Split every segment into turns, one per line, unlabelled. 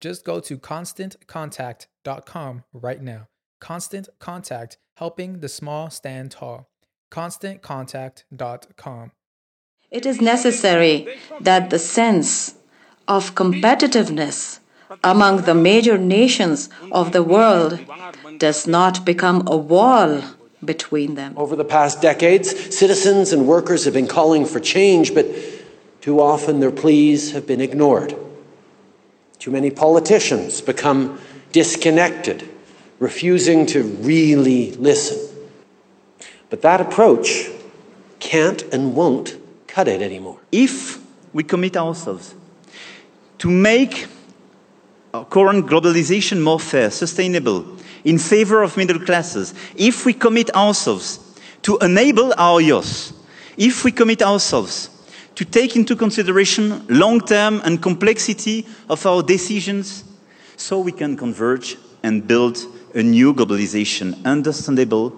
Just go to constantcontact.com right now. Constant Contact, helping the small stand tall. ConstantContact.com.
It is necessary that the sense of competitiveness among the major nations of the world does not become a wall between them.
Over the past decades, citizens and workers have been calling for change, but too often their pleas have been ignored. Too many politicians become disconnected, refusing to really listen. But that approach can't and won't cut it anymore.
If we commit ourselves to make our current globalization more fair, sustainable, in favor of middle classes, if we commit ourselves to enable our youth, if we commit ourselves to take into consideration long term and complexity of our decisions, so we can converge and build a new globalization understandable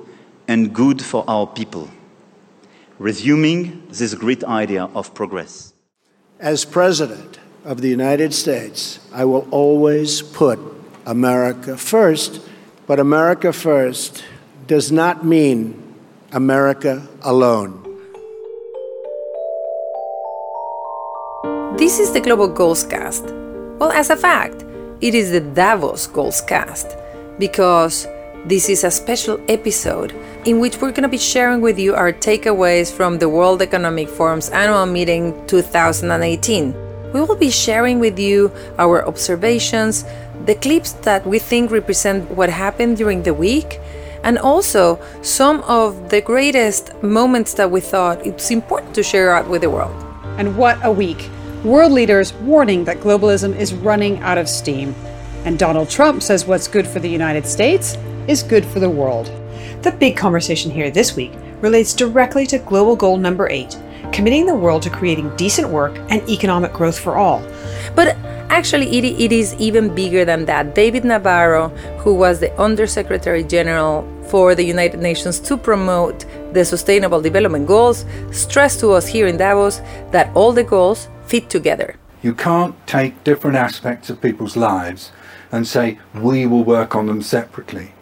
and good for our people, resuming this great idea of progress.
As President of the United States, I will always put America first but America first does not mean America alone.
This is the Global Goals Cast. Well, as a fact, it is the Davos Goals Cast because this is a special episode in which we're going to be sharing with you our takeaways from the World Economic Forum's annual meeting 2018. We will be sharing with you our observations, the clips that we think represent what happened during the week, and also some of the greatest moments that we thought it's important to share out with the world.
And what a week! World leaders warning that globalism is running out of steam. And Donald Trump says what's good for the United States is good for the world.
The big conversation here this week relates directly to global goal number eight committing the world to creating decent work and economic growth for all.
But actually, it, it is even bigger than that. David Nabarro, who was the Undersecretary General for the United Nations to promote the Sustainable Development Goals, stressed to us here in Davos that all the goals fit together.
You can't take different aspects of people's lives and say, we will work on them separately,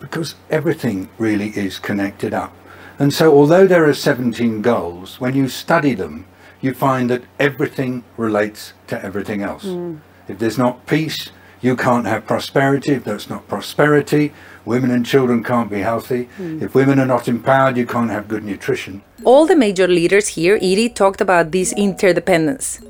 because everything really is connected up. And so, although there are 17 goals, when you study them, you find that everything relates to everything else. Mm. If there's not peace, you can't have prosperity. If there's not prosperity, women and children can't be healthy. Mm. If women are not empowered, you can't have good nutrition.
All the major leaders here, Edie, talked about this interdependence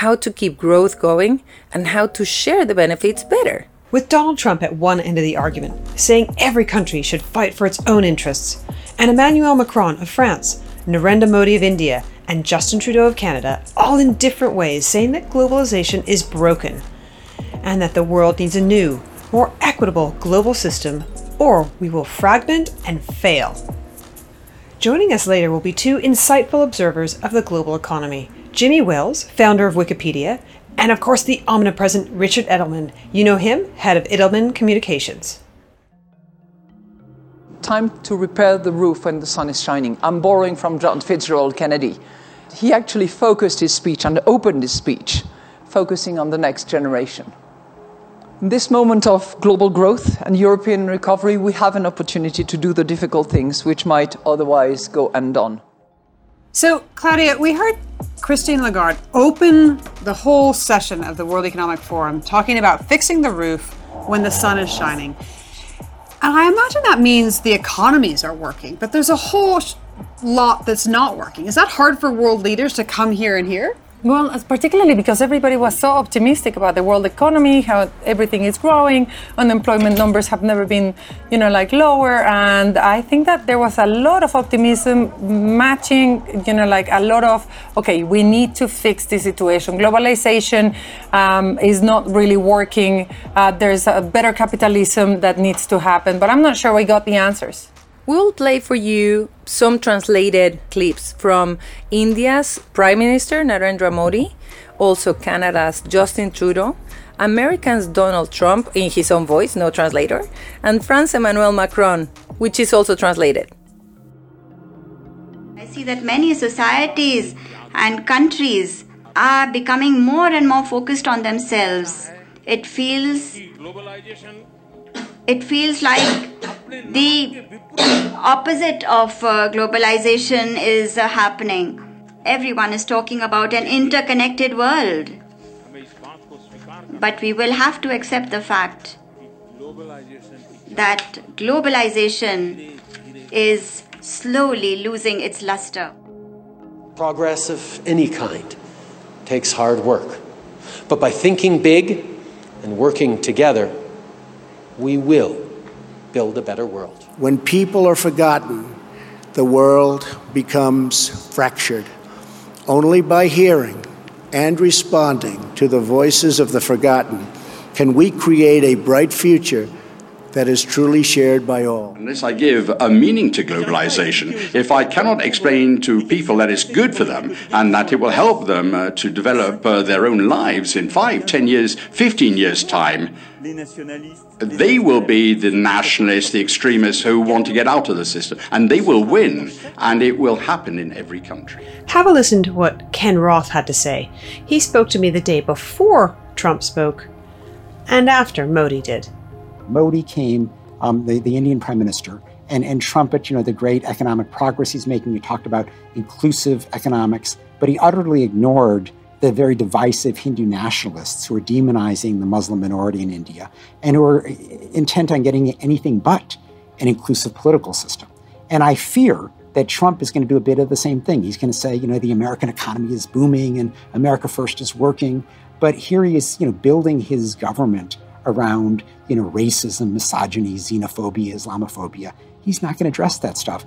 how to keep growth going and how to share the benefits better.
With Donald Trump at one end of the argument, saying every country should fight for its own interests, and Emmanuel Macron of France, Narendra Modi of India, and Justin Trudeau of Canada, all in different ways, saying that globalization is broken and that the world needs a new, more equitable global system, or we will fragment and fail. Joining us later will be two insightful observers of the global economy Jimmy Wales, founder of Wikipedia, and of course the omnipresent Richard Edelman. You know him, head of Edelman Communications.
Time to repair the roof when the sun is shining. I'm borrowing from John Fitzgerald Kennedy. He actually focused his speech and opened his speech, focusing on the next generation. In this moment of global growth and European recovery, we have an opportunity to do the difficult things which might otherwise go undone.
So, Claudia, we heard Christine Lagarde open the whole session of the World Economic Forum talking about fixing the roof when the sun is shining. And I imagine that means the economies are working, but there's a whole lot that's not working. Is that hard for world leaders to come here and hear?
Well, particularly because everybody was so optimistic about the world economy, how everything is growing, unemployment numbers have never been, you know, like lower, and I think that there was a lot of optimism matching, you know, like a lot of okay, we need to fix the situation. Globalization um, is not really working. Uh, there's a better capitalism that needs to happen, but I'm not sure we got the answers.
We'll play for you some translated clips from India's Prime Minister Narendra Modi, also Canada's Justin Trudeau, American's Donald Trump in his own voice, no translator, and France Emmanuel Macron, which is also translated.
I see that many societies and countries are becoming more and more focused on themselves. It feels it feels like the opposite of uh, globalization is uh, happening. Everyone is talking about an interconnected world. But we will have to accept the fact that globalization is slowly losing its luster.
Progress of any kind takes hard work. But by thinking big and working together, we will build a better world.
When people are forgotten, the world becomes fractured. Only by hearing and responding to the voices of the forgotten can we create a bright future that is truly shared by all.
Unless I give a meaning to globalization, if I cannot explain to people that it's good for them and that it will help them uh, to develop uh, their own lives in five, ten years, 15 years' time, they will be the nationalists, the extremists who want to get out of the system, and they will win, and it will happen in every country.
Have a listen to what Ken Roth had to say. He spoke to me the day before Trump spoke and after Modi did.
Modi came, um, the, the Indian prime minister, and, and trumpet, you know, the great economic progress he's making. He talked about inclusive economics, but he utterly ignored the very divisive Hindu nationalists who are demonizing the Muslim minority in India and who are intent on getting anything but an inclusive political system. And I fear that Trump is going to do a bit of the same thing. He's going to say, you know, the American economy is booming and America first is working. But here he is, you know, building his government around, you know, racism, misogyny, xenophobia, Islamophobia. He's not going to address that stuff.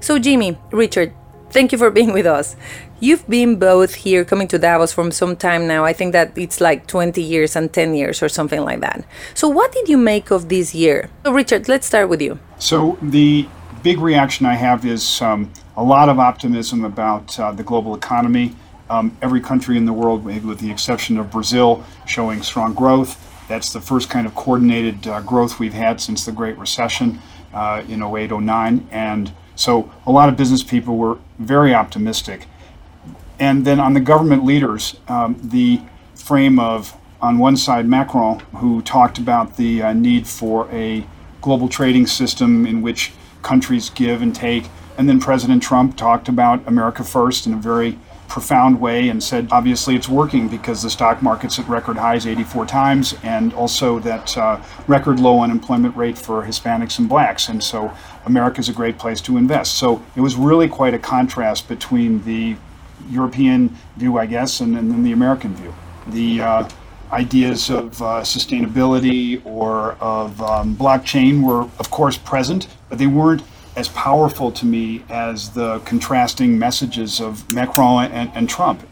So, Jimmy, Richard, thank you for being with us. You've been both here coming to Davos from some time now. I think that it's like 20 years and 10 years or something like that. So, what did you make of this year? So, Richard, let's start with you.
So, the big reaction I have is um, a lot of optimism about uh, the global economy. Um, every country in the world, with the exception of Brazil, showing strong growth. That's the first kind of coordinated uh, growth we've had since the Great Recession uh, in 08, 09. And so a lot of business people were very optimistic. And then on the government leaders, um, the frame of, on one side, Macron, who talked about the uh, need for a global trading system in which countries give and take, And then President Trump talked about America First in a very profound way and said obviously it's working because the stock market's at record highs 84 times and also that uh, record low unemployment rate for Hispanics and blacks. And so America's a great place to invest. So it was really quite a contrast between the European view, I guess, and, and then the American view. The uh, ideas of uh, sustainability or of um, blockchain were, of course, present, but they weren't as powerful to me as the contrasting messages of Macron and, and Trump.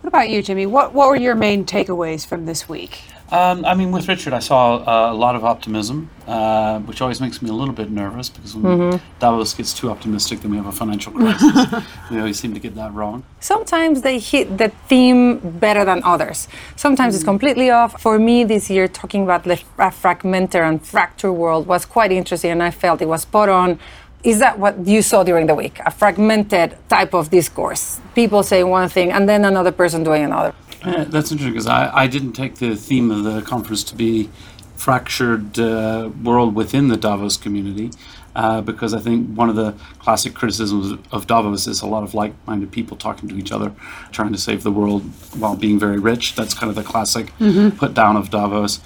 What about you, Jimmy? What, what were your main takeaways from this week?
Um, I mean, with Richard, I saw uh, a lot of optimism, uh, which always makes me a little bit nervous because when
Mhm.
Davos gets too optimistic, then we have a financial crisis. we always seem to get that wrong.
Sometimes they hit the theme better than others. Sometimes it's completely off. For me, this year, talking about the fra- fragmented and fractured world was quite interesting, and I felt it was spot on. Is that what you saw during the week? A fragmented type of discourse. People saying one thing and then another person doing another.
Uh, that's interesting because I, I didn't take the theme of the conference to be fractured uh, world within the Davos community. Uh, because I think one of the classic criticisms of Davos is a lot of like-minded people talking to each other, trying to save the world while being very rich. That's kind of the classic
Mhm.
put down of Davos.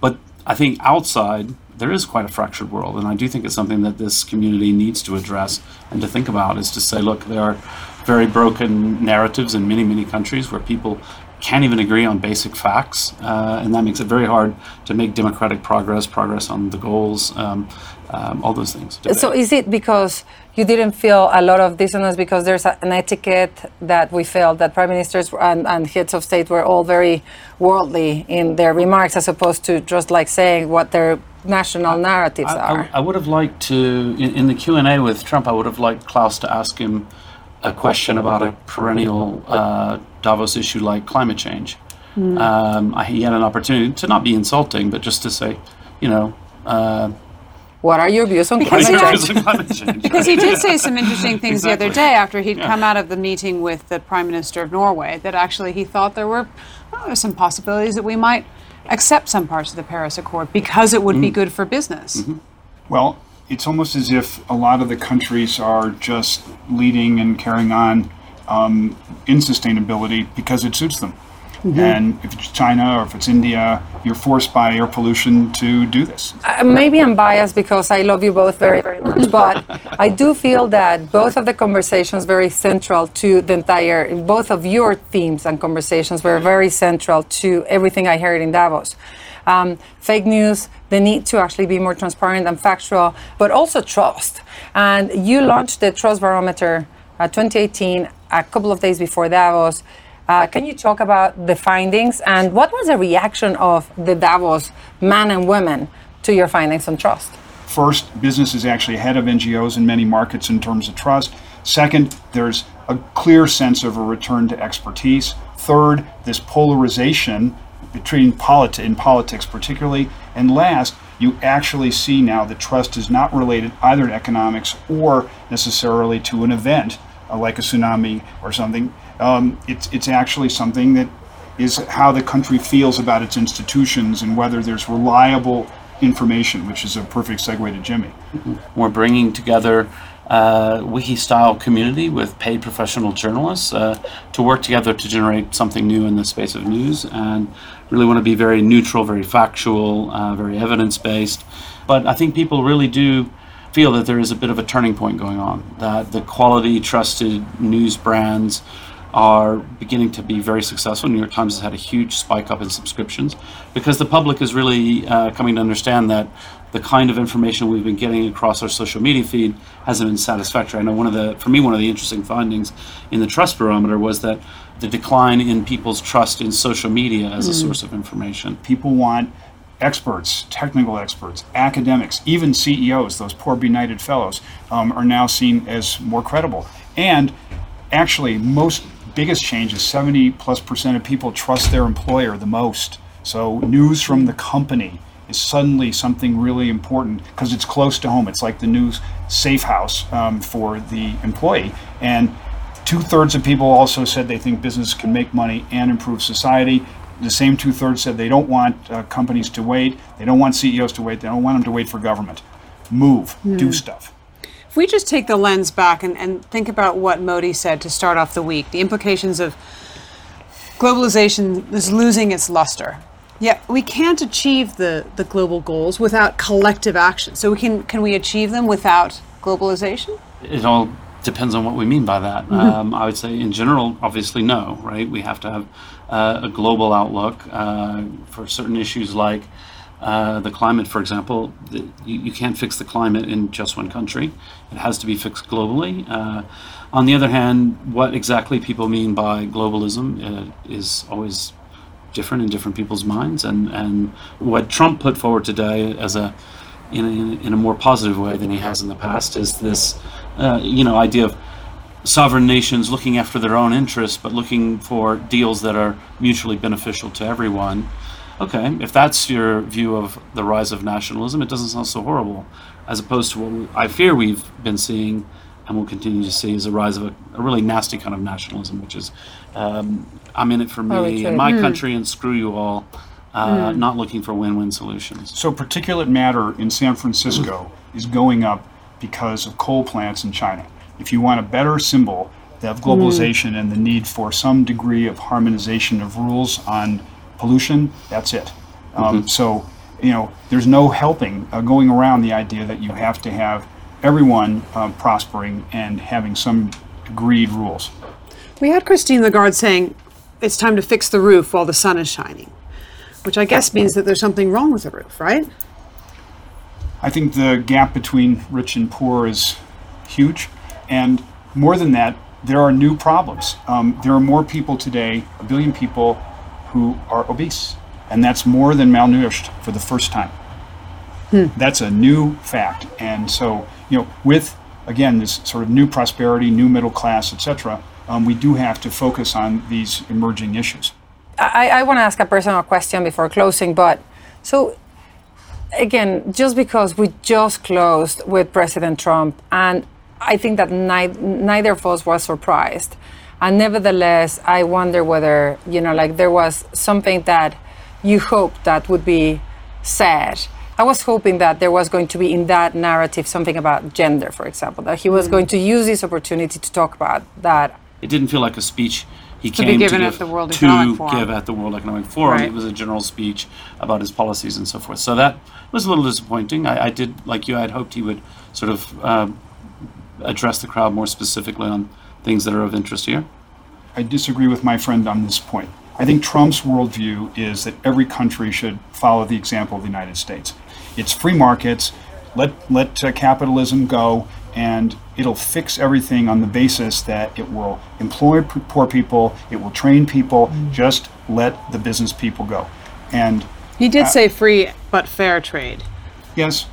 But I think outside there is quite a fractured world, and I do think it's something that this community needs to address and to think about. Is to say, look, there are very broken narratives in many, many countries where people can't even agree on basic facts, uh, and that makes it very hard to make democratic progress, progress on the goals, um, um, all those things.
So is it because you didn't feel a lot of dissonance because there's an etiquette that we felt that prime ministers and, and heads of state were all very worldly in their remarks as opposed to just like saying what their national narratives
I,
are?
I, I would have liked to in, in the Q and A with Trump. I would have liked Klaus to ask him a question about a perennial uh, Davos issue like climate change.
Mm.
Um, I, he had an opportunity to not be insulting, but just to say, you know. Uh,
what are your views on
Because
climate
he
change?
had-
climate change?
Because he did say some interesting things the other day after he'd
Yeah.
come out of the meeting with the Prime Minister of Norway that actually he thought there were oh, some possibilities that we might accept some parts of the Paris Accord because it would be
Mm.
good for business.
Mm-hmm.
Well, it's almost as if a lot of the countries are just leading and carrying on um, in sustainability because it suits them.
Mhm.
And if it's China or if it's India, you're forced by air pollution to do this.
Uh, maybe I'm biased because I love you both very, very much, but I do feel that both of the conversations very central to the entire, both of your themes and conversations were very central to everything I heard in Davos. Um, fake news, the need to actually be more transparent and factual, but also trust. And you launched the Trust Barometer uh, 2018 a couple of days before Davos. Uh, can you talk about the findings and what was the reaction of the Davos men and women to your findings on trust?
First, business is actually ahead of NGOs in many markets in terms of trust. Second, there's a clear sense of a return to expertise. Third, this polarization between politi- in politics particularly. And last, you actually see now that trust is not related either to economics or necessarily to an event uh, like a tsunami or something. Um, it's, it's actually something that is how the country feels about its institutions and whether there's reliable information, which is a perfect segue to Jimmy.
We're bringing together uh, wiki-style community with paid professional journalists uh, to work together to generate something new in the space of news, and really want to be very neutral, very factual, uh, very evidence-based. But I think people really do feel that there is a bit of a turning point going on. That the quality, trusted news brands are beginning to be very successful. New York Times has had a huge spike up in subscriptions because the public is really uh, coming to understand that the kind of information we've been getting across our social media feed hasn't been satisfactory. I know one of the, for me, one of the interesting findings in the trust barometer was that the decline in people's trust in social media as a
Mm.
source of information.
People want experts, technical experts, academics, even CEOs, those poor benighted fellows, um, are now seen as more credible. And actually, most biggest change is 70 plus percent of people trust their employer the most. So news from the company is suddenly something really important because it's close to home. It's like the news safe house um, for the employee. And two thirds of people also said they think business can make money and improve society. The same two thirds said they don't want uh, companies to wait. They don't want CEOs to wait. They don't want them to wait for government. Move, do
Hmm.
stuff.
We just take the lens back and, and think about what Modi said to start off the week, the implications of globalization is losing its luster. Yeah, we can't achieve the, the global goals without collective action. So we can can we achieve them without globalization?
It all depends on what we mean by that.
Mhm.
Um, I would say, in general, obviously, no, right? We have to have uh, a global outlook uh, for certain issues like uh, the climate, for example. The, you, you can't fix the climate in just one country, it has to be fixed globally. Uh, on the other hand, what exactly people mean by globalism uh, is always different in different people's minds. And, and what Trump put forward today as a in a, in a more positive way than he has in the past is this, uh, you know, idea of sovereign nations looking after their own interests, but looking for deals that are mutually beneficial to everyone. Okay, if that's your view of the rise of nationalism, it doesn't sound so horrible, as opposed to what I fear we've been seeing and will continue to see is the rise of a, a really nasty kind of nationalism, which is um, I'm in it for me
okay.
and my
Hmm.
country and screw you all, uh,
Hmm.
not looking for win-win solutions.
So particulate matter in San Francisco is going up because of coal plants in China. If you want a better symbol of globalization and the need for some degree of harmonization of rules on pollution, that's it. Um, So, you know, there's no helping uh, going around the idea that you have to have everyone uh, prospering and having some agreed rules.
We had Christine Lagarde saying it's time to fix the roof while the sun is shining, which I guess means that there's something wrong with the roof, right?
I think the gap between rich and poor is huge. And more than that, there are new problems. Um, there are more people today, a billion people, who are obese. And that's more than malnourished for the first time. That's a new fact. And so, you know, with, again, this sort of new prosperity, new middle class, et cetera, um, we do have to focus on these emerging issues.
I, I want to ask a personal question before closing, but so again, just because we just closed with President Trump, and I think that ni- neither of us was surprised, and nevertheless, I wonder whether you know, like there was something that you hoped that would be said. I was hoping that there was going to be in that narrative something about gender, for example, that he was
Mm.
going to use this opportunity to talk about that.
It didn't feel like a speech he
To
came to
at
give
the World
to give at the World Economic Forum.
Right.
It was a general speech about his policies and so forth. So that was a little disappointing. I, I did, like you, I had hoped he would sort of uh, address the crowd more specifically on things that are of interest here.
I disagree with my friend on this point. I think Trump's worldview is that every country should follow the example of the United States. It's free markets, let, let uh, capitalism go, and it'll fix everything on the basis that it will employ p- poor people, it will train people, just let the business people go. And
He did
uh,
say free but fair trade.
Yes.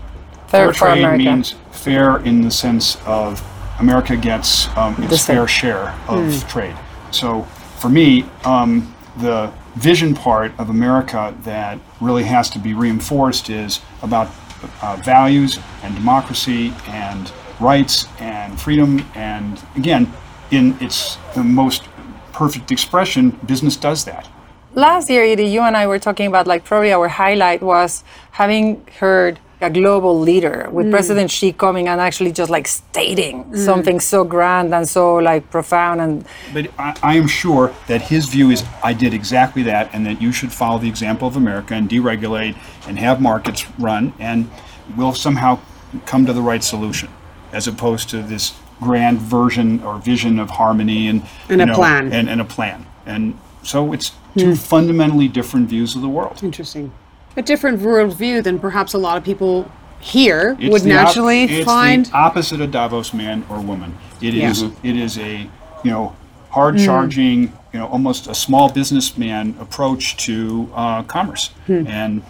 Fair for
trade
America.
means fair in the sense of America gets um, its fair share of
Mm.
trade. So for me, um, the vision part of America that really has to be reinforced is about uh, values and democracy and rights and freedom. And again, in its the most perfect expression, business does that.
Last year, Edie, you and I were talking about like probably our highlight was having heard a global leader with
Mm.
President Xi coming and actually just like stating
Mm.
something so grand and so like profound and
But I, I am sure that his view is I did exactly that, and that you should follow the example of America and deregulate and have markets run, and we'll somehow come to the right solution, as opposed to this grand version or vision of harmony and
And
you
a plan.
and, and a plan. And so it's two fundamentally different views of the world.
Interesting. A different worldview than perhaps a lot of people here
It's
would
the op-
naturally
it's
find.
the opposite of Davos man or woman. It is
Yeah.
it is a you know hard charging you know almost a small businessman approach to uh, commerce,
Hmm.
and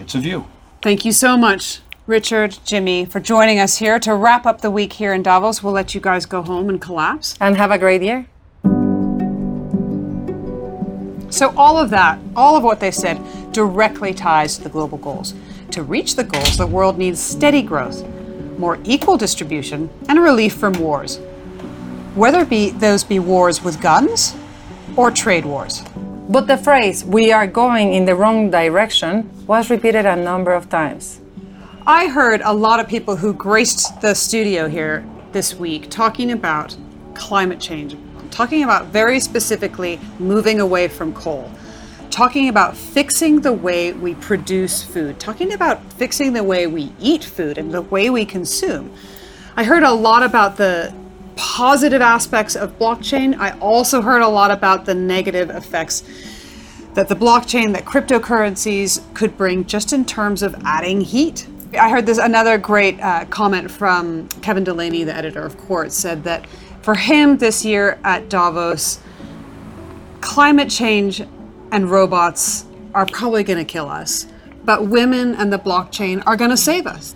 it's a view.
Thank you so much, Richard, Jimmy, for joining us here to wrap up the week here in Davos. We'll let you guys go home and collapse.
and have a great year.
So, all of that, all of what they said, directly ties to the global goals. To reach the goals, the world needs steady growth, more equal distribution, and relief from wars. Whether be those be wars with guns or trade wars.
But the phrase, we are going in the wrong direction, was repeated a number of times.
I heard a lot of people who graced the studio here this week talking about climate change, talking about very specifically moving away from coal, talking about fixing the way we produce food, talking about fixing the way we eat food and the way we consume. I heard a lot about the positive aspects of blockchain. I also heard a lot about the negative effects that the blockchain, that cryptocurrencies could bring just in terms of adding heat. I heard this another great uh, comment from Kevin Delaney, the editor of Quartz, said that for him this year at Davos, climate change and robots are probably going to kill us, but women and the blockchain are going to save us.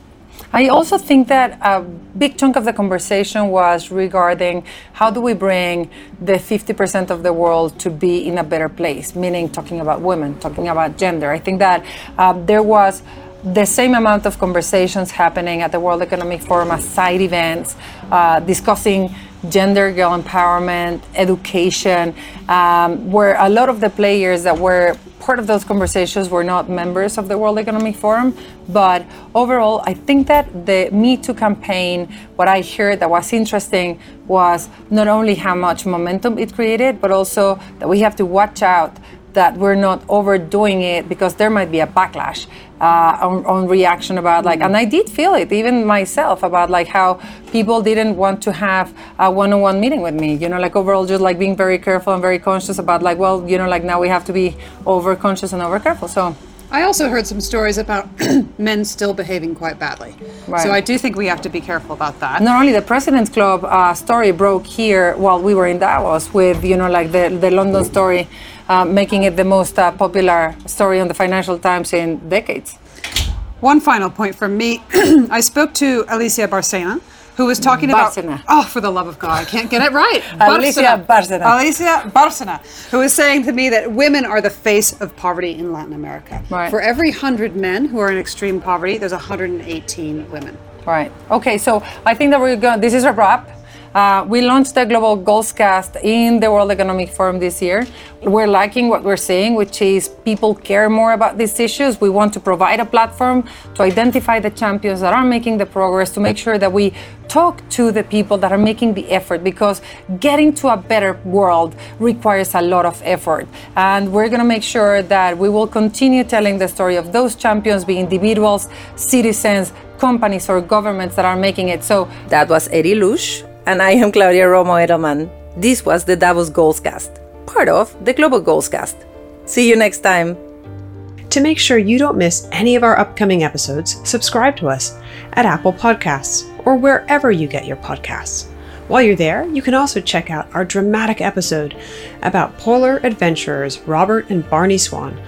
I also think that a big chunk of the conversation was regarding how do we bring the 50% of the world to be in a better place, meaning talking about women, talking about gender. I think that uh, there was the same amount of conversations happening at the World Economic Forum as side events, uh, discussing gender, girl empowerment, education, um, where a lot of the players that were part of those conversations were not members of the World Economic Forum. But overall, I think that the Me Too campaign, what I heard that was interesting was not only how much momentum it created, but also that we have to watch out that we're not overdoing it because there might be a backlash uh, on, on, reaction about like and i did feel it even myself about like how people didn't want to have a one-on-one meeting with me you know like overall just like being very careful and very conscious about like well you know like now we have to be over conscious and over careful so
I also heard some stories about men still behaving quite badly. Right. So I do think we have to be careful about that.
Not only the President's Club uh, story broke here while we were in Davos with, you know, like the, the London story uh, making it the most uh, popular story on the Financial Times in decades.
One final point from me. I spoke to Alicia Barcena, who was talking
Barcena.
about oh for the love of god i can't get it right
alicia barcena
alicia barcena who was saying to me that women are the face of poverty in latin america
right.
for every 100 men who are in extreme poverty there's 118 women
right okay so i think that we're going this is a wrap uh, we launched the Global Goals Cast in the World Economic Forum this year. We're liking what we're seeing, which is people care more about these issues. We want to provide a platform to identify the champions that are making the progress, to make sure that we talk to the people that are making the effort because getting to a better world requires a lot of effort. And we're going to make sure that we will continue telling the story of those champions, be individuals, citizens, companies, or governments that are making it. So
that was Edie Lush and I am Claudia Romo Edelman. This was the Davos Goalscast, part of the Global Goalscast. See you next time.
To make sure you don't miss any of our upcoming episodes, subscribe to us at Apple Podcasts or wherever you get your podcasts. While you're there, you can also check out our dramatic episode about polar adventurers Robert and Barney Swan,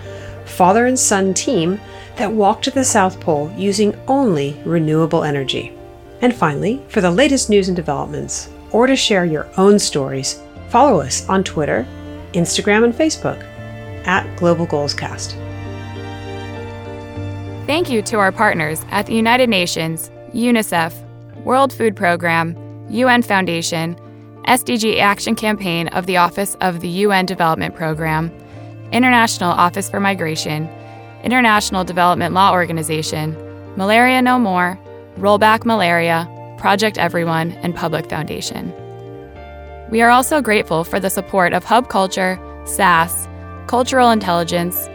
father and son team that walked to the South Pole using only renewable energy. And finally, for the latest news and developments, or to share your own stories, follow us on Twitter, Instagram, and Facebook at Global Goals Cast.
Thank you to our partners at the United Nations, UNICEF, World Food Program, UN Foundation, SDG Action Campaign of the Office of the UN Development Program, International Office for Migration, International Development Law Organization, Malaria No More, Rollback Malaria, Project Everyone, and Public Foundation. We are also grateful for the support of Hub Culture, SAS, Cultural Intelligence,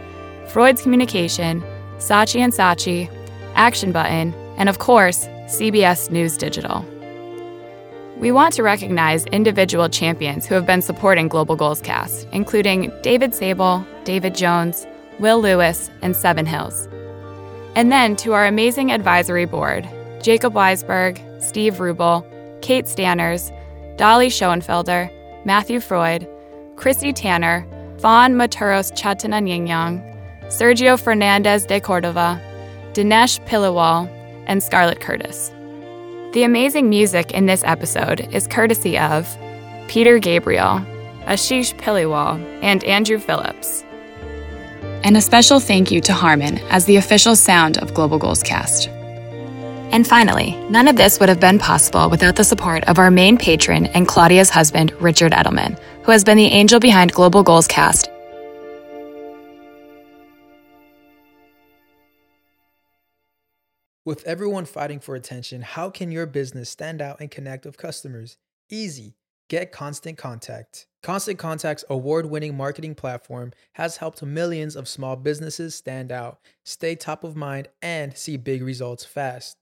Freud's Communication, Saatchi and Saatchi, Action Button, and of course, CBS News Digital. We want to recognize individual champions who have been supporting Global Goals Cast, including David Sable, David Jones, Will Lewis, and Seven Hills. And then to our amazing advisory board Jacob Weisberg, Steve Rubel, Kate Stanners, Dolly Schoenfelder, Matthew Freud, Chrissy Tanner, Vaughn Maturos Chatananyang, Sergio Fernandez de Cordova, Dinesh Paliwal, and Scarlett Curtis. The amazing music in this episode is courtesy of Peter Gabriel, Ashish Piliwal, and Andrew Phillips. And a special thank you to Harman as the official sound of Global Goals Cast. And finally, none of this would have been possible without the support of our main patron and Claudia's husband, Richard Edelman, who has been the angel behind Global Goals Cast
With everyone fighting for attention, how can your business stand out and connect with customers? Easy. Get Constant Contact. Constant Contact's award winning marketing platform has helped millions of small businesses stand out, stay top of mind, and see big results fast.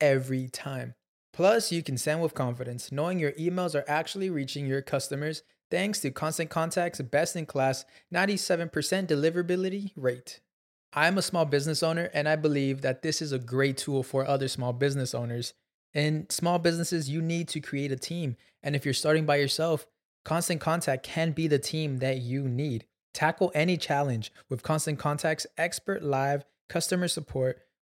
every time. Plus, you can send with confidence, knowing your emails are actually reaching your customers thanks to Constant Contact's best in class 97% deliverability rate. I'm a small business owner and I believe that this is a great tool for other small business owners. In small businesses, you need to create a team. And if you're starting by yourself, Constant Contact can be the team that you need. Tackle any challenge with Constant Contact's expert live customer support.